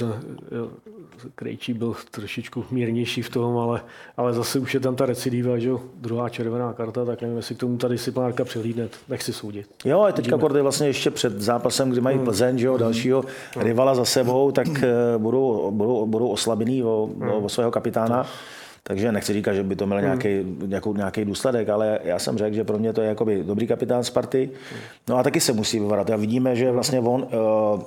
Krejčí byl trošičku mírnější v tom, ale, ale zase už je tam ta recidiva, že jo, druhá červená karta, tak nevím, jestli k tomu tady si pánka přihlídne, nechci soudit. Jo, a teďka Kordy vlastně ještě před zápasem, kdy mají Plzeň, že jo, dalšího rivala za sebou, tak eh, budou, budou, budou oslabený o, o svého kapitána. Takže nechci říkat, že by to měl nějaký, nějakou, nějaký důsledek, ale já jsem řekl, že pro mě to je jakoby dobrý kapitán Sparty. No a taky se musí vyvarat. A vidíme, že vlastně on uh,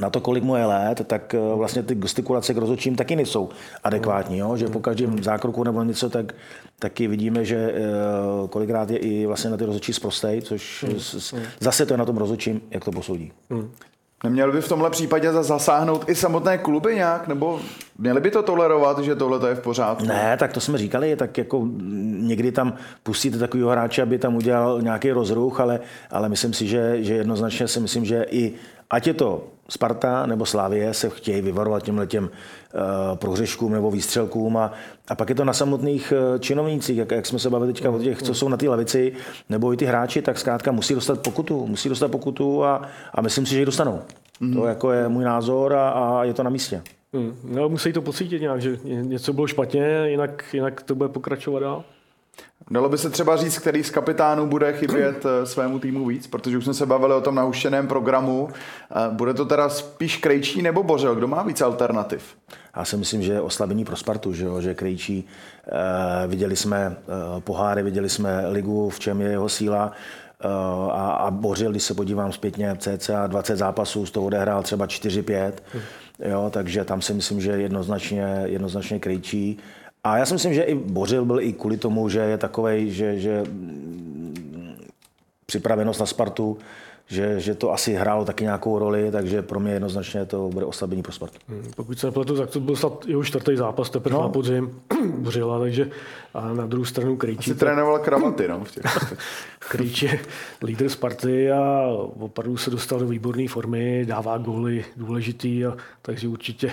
na to, kolik mu je let, tak uh, vlastně ty gestikulace k rozhodčím taky nejsou adekvátní. Jo? Že po každém zákroku nebo něco, tak taky vidíme, že uh, kolikrát je i vlastně na ty rozhodčí zprostej, což zase to je na tom rozhodčím, jak to posoudí. Neměl by v tomhle případě zasáhnout i samotné kluby nějak, nebo měli by to tolerovat, že tohle to je v pořádku? Ne, tak to jsme říkali, tak jako někdy tam pustíte takového hráče, aby tam udělal nějaký rozruch, ale, ale myslím si, že, že jednoznačně si myslím, že i ať je to Sparta nebo Slávie se chtějí vyvarovat těmhle těm uh, prohřeškům nebo výstřelkům a, a pak je to na samotných uh, činovnících, jak, jak jsme se bavili teďka o těch, co jsou na té lavici, nebo i ty hráči, tak zkrátka musí dostat pokutu, musí dostat pokutu a, a myslím si, že ji dostanou. Mm. To jako je můj názor a, a je to na místě. Hmm. No, musí to pocítit nějak, že něco bylo špatně, jinak, jinak to bude pokračovat dál. Dalo by se třeba říct, který z kapitánů bude chybět eh, svému týmu víc, protože už jsme se bavili o tom nahuštěném programu. Bude to teda spíš Krejčí nebo Bořel? Kdo má víc alternativ? Já si myslím, že oslabení pro Spartu, že, jo? že Krejčí, eh, viděli jsme eh, poháry, viděli jsme ligu, v čem je jeho síla. Eh, a, a Bořil, když se podívám zpětně, cca 20 zápasů, z toho odehrál třeba 4-5, hmm. jo, takže tam si myslím, že jednoznačně, jednoznačně Krejčí. A já si myslím, že i Bořil byl i kvůli tomu, že je takovej, že, že připravenost na Spartu, že, že to asi hrálo taky nějakou roli, takže pro mě jednoznačně to bude oslabení pro Spartu. Hmm, pokud se nepletu, tak to byl snad jeho čtvrtý zápas teprve no. na podzim [CLEARS THROAT] Bořila, takže a na druhou stranu Krejčí. Asi trénoval kravaty, no. [LAUGHS] Krejčí je lídr Sparty a opravdu se dostal do výborné formy, dává góly důležitý, a, takže určitě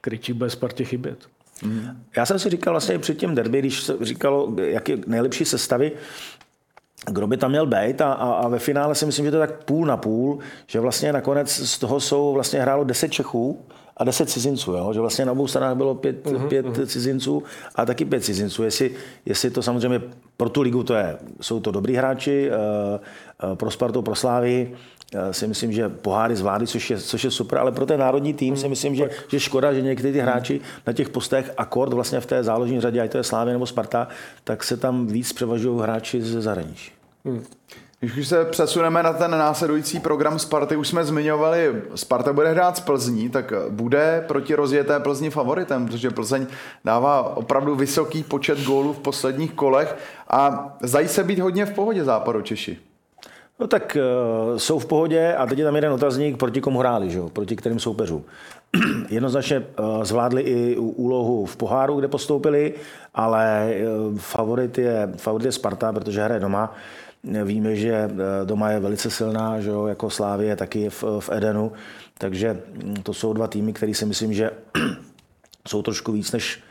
Krejčí bude Spartě chybět. Hmm. Já jsem si říkal vlastně před tím derby, když se říkalo, jak je nejlepší sestavy, kdo by tam měl být a, a, a ve finále si myslím, že to je tak půl na půl, že vlastně nakonec z toho jsou vlastně hrálo 10 Čechů a 10 cizinců, jo? že vlastně na obou stranách bylo pět, uh-huh, pět uh-huh. cizinců a taky pět cizinců. Jestli, jestli to samozřejmě pro tu ligu to je, jsou to dobrý hráči, uh, uh, pro Spartu, pro Slávy, si myslím, že poháry zvládli, což je, což je super, ale pro ten národní tým si myslím, že, že škoda, že někteří ty hráči na těch postech akord vlastně v té záložní řadě, ať to je Slávě nebo Sparta, tak se tam víc převažují hráči ze zahraničí. Hmm. Když se přesuneme na ten následující program Sparty, už jsme zmiňovali, Sparta bude hrát z Plzní, tak bude proti rozjeté Plzni favoritem, protože Plzeň dává opravdu vysoký počet gólů v posledních kolech a zdají se být hodně v pohodě západu Češi. No tak uh, jsou v pohodě a teď je tam jeden otazník, proti komu hráli, že? proti kterým soupeřům. [CLEARS THROAT] Jednoznačně uh, zvládli i úlohu v poháru, kde postoupili, ale uh, favorit, je, favorit je Sparta, protože hraje doma. Víme, že doma je velice silná, že jo, jako Slávie, taky v, v Edenu, takže hm, to jsou dva týmy, které si myslím, že [CLEARS THROAT] jsou trošku víc než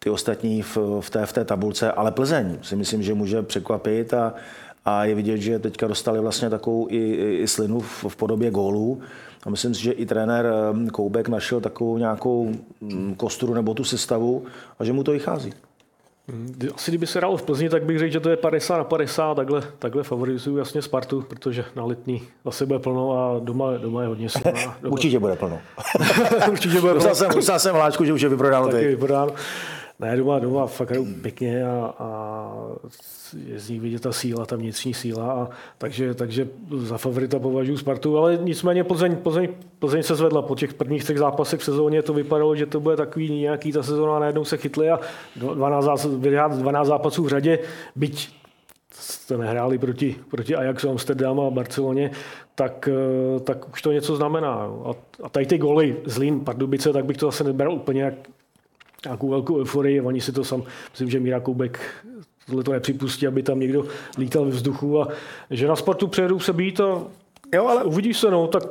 ty ostatní v, v, té, v té tabulce, ale Plzeň si myslím, že může překvapit a, a je vidět, že teďka dostali vlastně takovou i, i slinu v, v podobě gólů. A myslím si, že i trenér ehm, Koubek našel takovou nějakou mm, kostru nebo tu sestavu a že mu to vychází. Hmm, asi kdyby se hrálo v Plzni, tak bych řekl, že to je 50 na 50, takhle, takhle favorizuju jasně Spartu, protože na letní zase bude plno a doma, doma je hodně silná. [LAUGHS] Určitě bude plno. [LAUGHS] Určitě bude plno. Dostal jsem, jsem hláčku, že už je vyprodáno Taky vyprodáno. Ne, doma, doma fakt hrajou pěkně a, a je z nich vidět ta síla, ta vnitřní síla. A, takže, takže za favorita považuji Spartu, ale nicméně Plzeň, Plzeň, Plzeň se zvedla. Po těch prvních třech zápasech v sezóně to vypadalo, že to bude takový nějaký ta sezóna najednou se chytli a 12, 12 zápasů v řadě, byť jste nehráli proti, proti Ajaxu, Amsterdamu a Barceloně, tak, tak už to něco znamená. A, a tady ty goly Zlín, Pardubice, tak bych to zase nebral úplně jak nějakou velkou euforii. Oni si to sam, myslím, že Míra Koubek tohle to nepřipustí, aby tam někdo lítal ve vzduchu a že na sportu přejedou se být a jo, ale uvidíš se, no, tak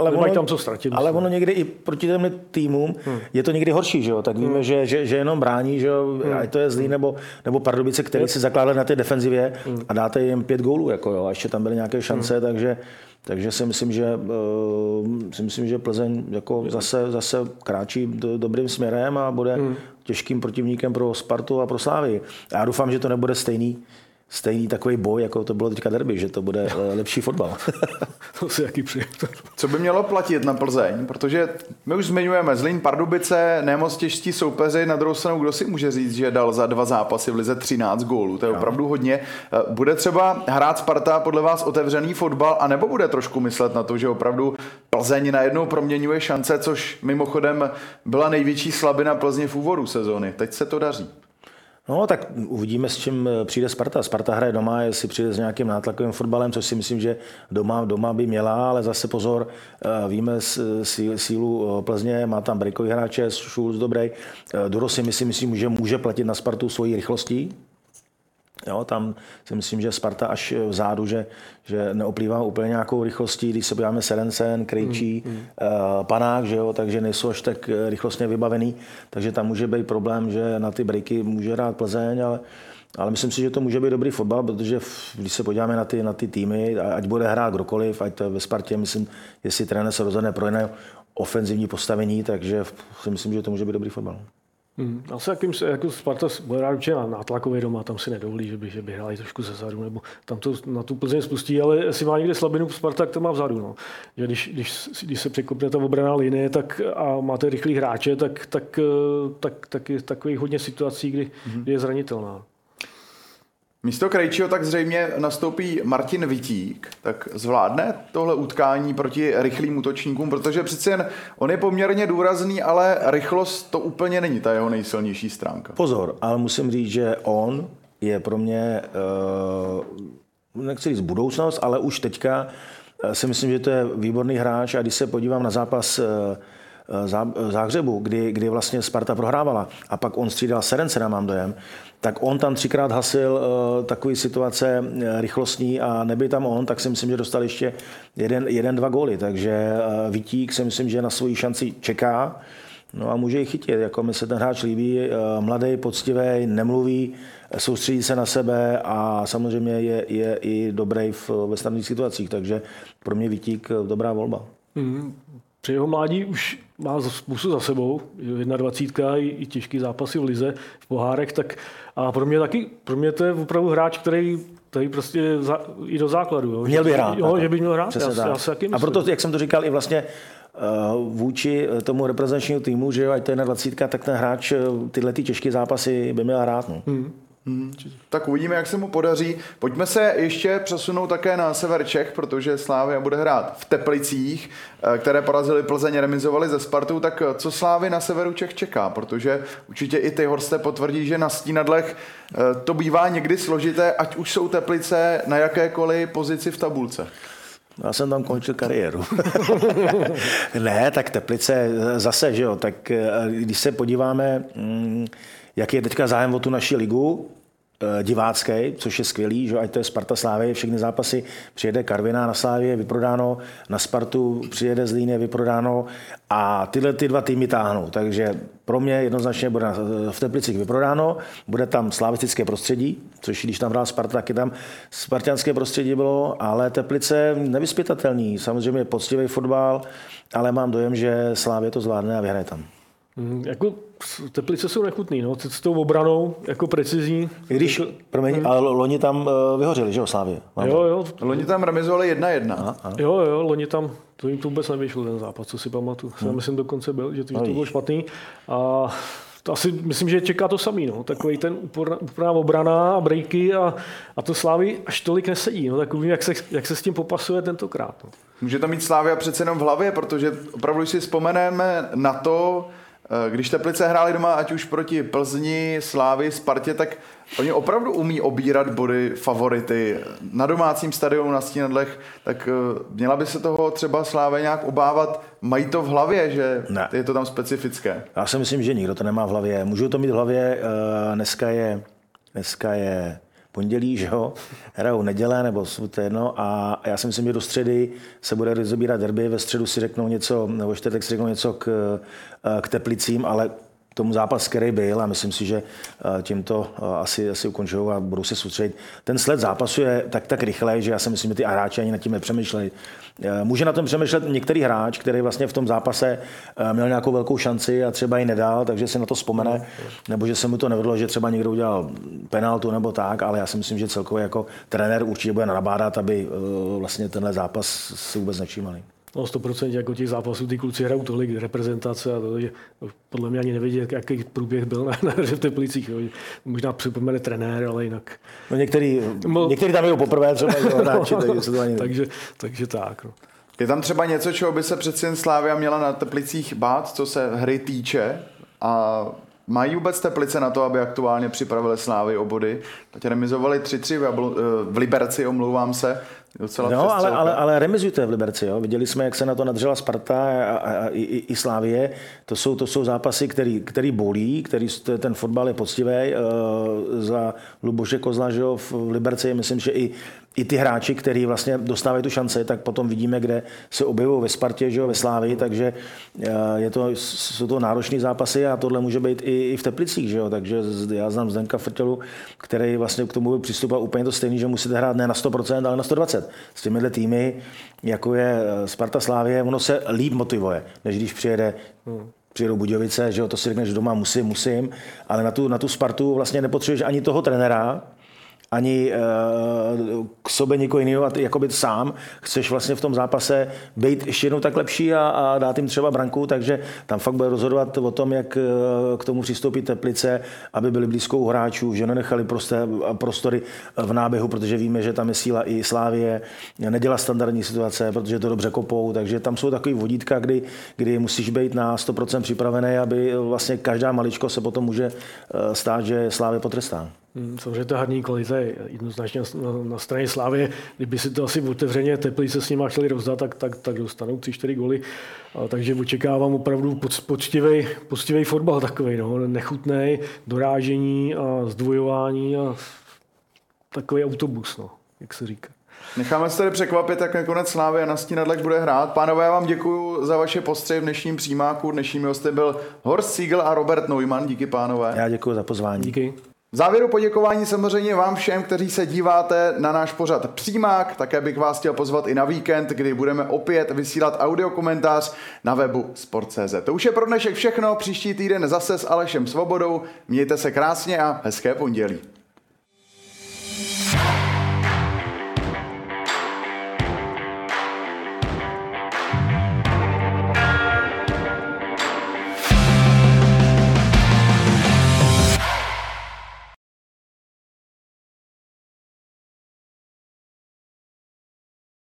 ale ono, tam co ztratit. Ale ono někdy i proti těm týmům hmm. je to někdy horší, že jo? Tak víme, hmm. že, že, že, jenom brání, že jo? Hmm. A to je zlý, nebo, nebo Pardubice, který si zakládali na té defenzivě hmm. a dáte jim pět gólů, jako jo? A ještě tam byly nějaké šance, hmm. takže takže si myslím, že, uh, si myslím, že Plzeň jako zase, zase kráčí do, dobrým směrem a bude hmm. těžkým protivníkem pro Spartu a pro Slávy. Já doufám, že to nebude stejný, stejný takový boj, jako to bylo teďka derby, že to bude eh, lepší fotbal. [LAUGHS] to si jaký Co by mělo platit na Plzeň? Protože my už zmiňujeme Zlín, Pardubice, nemoc těžší soupeři, na druhou stranu, kdo si může říct, že dal za dva zápasy v lize 13 gólů, to je opravdu hodně. Eh, bude třeba hrát Sparta podle vás otevřený fotbal, anebo bude trošku myslet na to, že opravdu Plzeň najednou proměňuje šance, což mimochodem byla největší slabina Plzně v úvodu sezóny. Teď se to daří. No, tak uvidíme, s čím eh, přijde Sparta. Sparta hraje doma, jestli přijde s nějakým nátlakovým fotbalem, což si myslím, že doma, doma by měla, ale zase pozor, eh, víme sílu eh, Plzně, má tam breakový hráče, Schulz dobrý. Duro si myslím, myslím, že může platit na Spartu svojí rychlostí, Jo, tam si myslím, že Sparta až vzadu, že, že neoplývá úplně nějakou rychlostí, když se podíváme Serencen, Krejčí, mm, mm. Panák, že jo, takže nejsou až tak rychlostně vybavený, takže tam může být problém, že na ty breaky může hrát Plzeň, ale, ale myslím si, že to může být dobrý fotbal, protože když se podíváme na ty, na ty týmy, ať bude hrát kdokoliv, ať to je ve Spartě, myslím, jestli trenér se rozhodne pro jiné ofenzivní postavení, takže si myslím, že to může být dobrý fotbal. Hmm. Asi jakým, jako Sparta bude hrát určitě na nátlakově doma, tam si nedovolí, že by, že by hráli trošku ze zadu, nebo tam to na tu Plzeň spustí, ale jestli má někde slabinu Sparta, tak to má vzadu. No. Že když, když, když, se překopne ta obraná linie tak, a máte rychlý hráče, tak, tak, eh, tak, tak je takových hodně situací, kdy, hmm. kdy je zranitelná. Místo Krejčího tak zřejmě nastoupí Martin Vitík, tak zvládne tohle utkání proti rychlým útočníkům, protože přeci jen on je poměrně důrazný, ale rychlost to úplně není ta jeho nejsilnější stránka. Pozor, ale musím říct, že on je pro mě, uh, nechci říct budoucnost, ale už teďka uh, si myslím, že to je výborný hráč a když se podívám na zápas uh, Záhřebu, kdy, kdy vlastně Sparta prohrávala a pak on střídal Serencena, mám dojem, tak on tam třikrát hasil uh, takové situace uh, rychlostní a neby tam on, tak si myslím, že dostal ještě jeden, jeden dva góly. Takže uh, Vítík si myslím, že na svoji šanci čeká. No a může ji chytit, jako mi se ten hráč líbí, mladý, poctivý, nemluví, soustředí se na sebe a samozřejmě je, je i dobrý v, ve snadných situacích, takže pro mě Vítík dobrá volba. Mm, při jeho mládí už má spoustu za sebou, 21 i, i těžký zápasy v lize, v pohárech, tak a pro mě taky, pro mě to je opravdu hráč, který který prostě za, i do základu. Jo. Měl by hrát. Jo, že by měl hrát, já, já si A proto, jak jsem to říkal, i vlastně uh, vůči tomu reprezentačnímu týmu, že jo, ať to je na 20, tak ten hráč eh, tyhle ty těžké zápasy by měl hrát. No. Hmm. Hmm. Tak uvidíme, jak se mu podaří. Pojďme se ještě přesunout také na sever Čech, protože Slávia bude hrát v Teplicích, eh, které porazili Plzeň, remizovali ze Spartu. Tak eh, co Slávy na severu Čech čeká? Protože určitě i ty Horste potvrdí, že na Stínadlech eh, to bývá někdy složité, ať už jsou Teplice na jakékoliv pozici v tabulce. Já jsem tam končil kariéru. [LAUGHS] ne, tak Teplice zase, že jo, tak když se podíváme, mm, jaký je teďka zájem o tu naši ligu, eh, divácký, což je skvělý, že ať to je Sparta Slávě, všechny zápasy, přijede Karviná na Slávě, vyprodáno, na Spartu přijede z Líny, vyprodáno a tyhle ty dva týmy táhnou. Takže pro mě jednoznačně bude v Teplicích vyprodáno, bude tam slavistické prostředí, což když tam hrál Sparta, taky tam spartianské prostředí bylo, ale Teplice nevyspětatelný, samozřejmě poctivý fotbal, ale mám dojem, že Slávě to zvládne a vyhraje tam. Mm, jako Teplice jsou nechutný, no, s tou obranou, jako precizní. I když, jako, promiň, hmm. ale loni tam uh, vyhořeli, že jo, Slávě? Jo, jo. Loni tam remizovali jedna jedna. Jo, jo, loni tam, to jim to vůbec nevyšlo ten zápas, co si pamatuju. Hmm. Já myslím dokonce byl, že to, že to bylo špatný. A to asi myslím, že čeká to samý. No. Takový ten úplná obrana a breaky a, a to Slávy až tolik nesedí. No. Tak uvidím, jak se, jak se s tím popasuje tentokrát. No. Může to mít Slávia přece jenom v hlavě, protože opravdu si vzpomeneme na to, Eh, když Teplice hráli doma, ať už proti Plzni, Slávy, Spartě, tak oni opravdu umí obírat body favority. Na domácím stadionu na Stínadlech, tak eh, měla by se toho třeba Slávě nějak obávat. Mají to v hlavě, že ne. je to tam specifické? Já si myslím, že nikdo to nemá v hlavě. Můžu to mít v hlavě. Eh, dneska je, dneska je pondělí, že jo, hrajou neděle nebo to jedno. A já si myslím, že do středy se bude rozebírat derby, ve středu si řeknou něco, nebo čtvrtek si řeknou něco k, k Teplicím, ale tomu zápas, který byl a myslím si, že eh, tímto eh, asi, asi ukončují a budou se soustředit. Ten sled zápasu je tak, tak rychle, že já si myslím, že ty hráči ani nad tím nepřemýšlejí. Eh, může na tom přemýšlet některý hráč, který vlastně v tom zápase měl nějakou velkou šanci a třeba ji nedal, takže si na to vzpomene, nebo že se mu to nevedlo, že třeba někdo udělal penaltu nebo tak, ale já si myslím, že celkově jako trenér určitě bude nabádat, aby vlastně tenhle zápas si vůbec nečímali. No 100% jako těch zápasů ty kluci hrajou tolik reprezentace a to, že podle mě ani nevědí, jaký průběh byl na, na v Teplicích. Jo. Možná připomene trenér, ale jinak. No některý, Mo... některý tam jdou poprvé třeba [LAUGHS] hráči, no, takže, to ani takže, takže tak. No. Je tam třeba něco, čeho by se přeci jen Slávia měla na Teplicích bát, co se hry týče? A Mají vůbec Teplice na to, aby aktuálně připravili Slávy o body? Teď remizovali 3-3 v, v Liberci, omlouvám se. Docela no, ale, ale, ale remizujte v Liberci. Jo. Viděli jsme, jak se na to nadřela Sparta a, a, a i, i Slávie. To jsou, to jsou zápasy, který, který bolí, který, ten fotbal je poctivý. Uh, za Luboše Kozla že jo, v Liberci je myslím, že i i ty hráči, kteří vlastně dostávají tu šanci, tak potom vidíme, kde se objevují ve Spartě, že jo, ve Slávii, takže eh, je to, jsou to náročné zápasy a tohle může být i, i v Teplicích, že jo, takže já znám Zdenka Frtělu, který vlastně k tomu přistupuje úplně to stejný, že musíte hrát ne na 100%, ale na 120. S těmihle týmy, jako je eh, Sparta Slávie, ono se líp motivuje, než když přijede přijedou Budějovice, že jo, to si řekneš doma, musím, musím, ale na tu, na tu Spartu vlastně nepotřebuješ ani toho trenéra, ani uh, k sobě někoho jiného a ty jako sám chceš vlastně v tom zápase být ještě jednou tak lepší a, a dát jim třeba branku, takže tam fakt bude rozhodovat o tom, jak uh, k tomu přistoupit Teplice, aby byli blízkou hráčů, že nenechali prostě prostory v náběhu, protože víme, že tam je síla i Slávie, nedělá standardní situace, protože to dobře kopou, takže tam jsou takový vodítka, kdy, kdy musíš být na 100% připravený, aby vlastně každá maličko se potom může eh, stát, že Slávě potrestá. Hmm, samozřejmě ta herní kvalita je jednoznačně na, na straně Slávy. Kdyby si to asi otevřeně se s nimi chtěli rozdat, tak, tak, tak dostanou 3-4 goly. A, takže očekávám opravdu poctivý, poctivý fotbal takový, no, nechutný, dorážení a zdvojování a takový autobus, no, jak se říká. Necháme se tady překvapit, jak nakonec Slávy a Nastínadlek bude hrát. Pánové, já vám děkuji za vaše postřehy v dnešním přímáku. Dnešními hosty byl Horst Siegel a Robert Neumann. Díky, pánové. Já děkuji za pozvání. Díky. V závěru poděkování samozřejmě vám všem, kteří se díváte na náš pořad Přímák. Také bych vás chtěl pozvat i na víkend, kdy budeme opět vysílat audiokomentář na webu Sport.cz. To už je pro dnešek všechno. Příští týden zase s Alešem Svobodou. Mějte se krásně a hezké pondělí.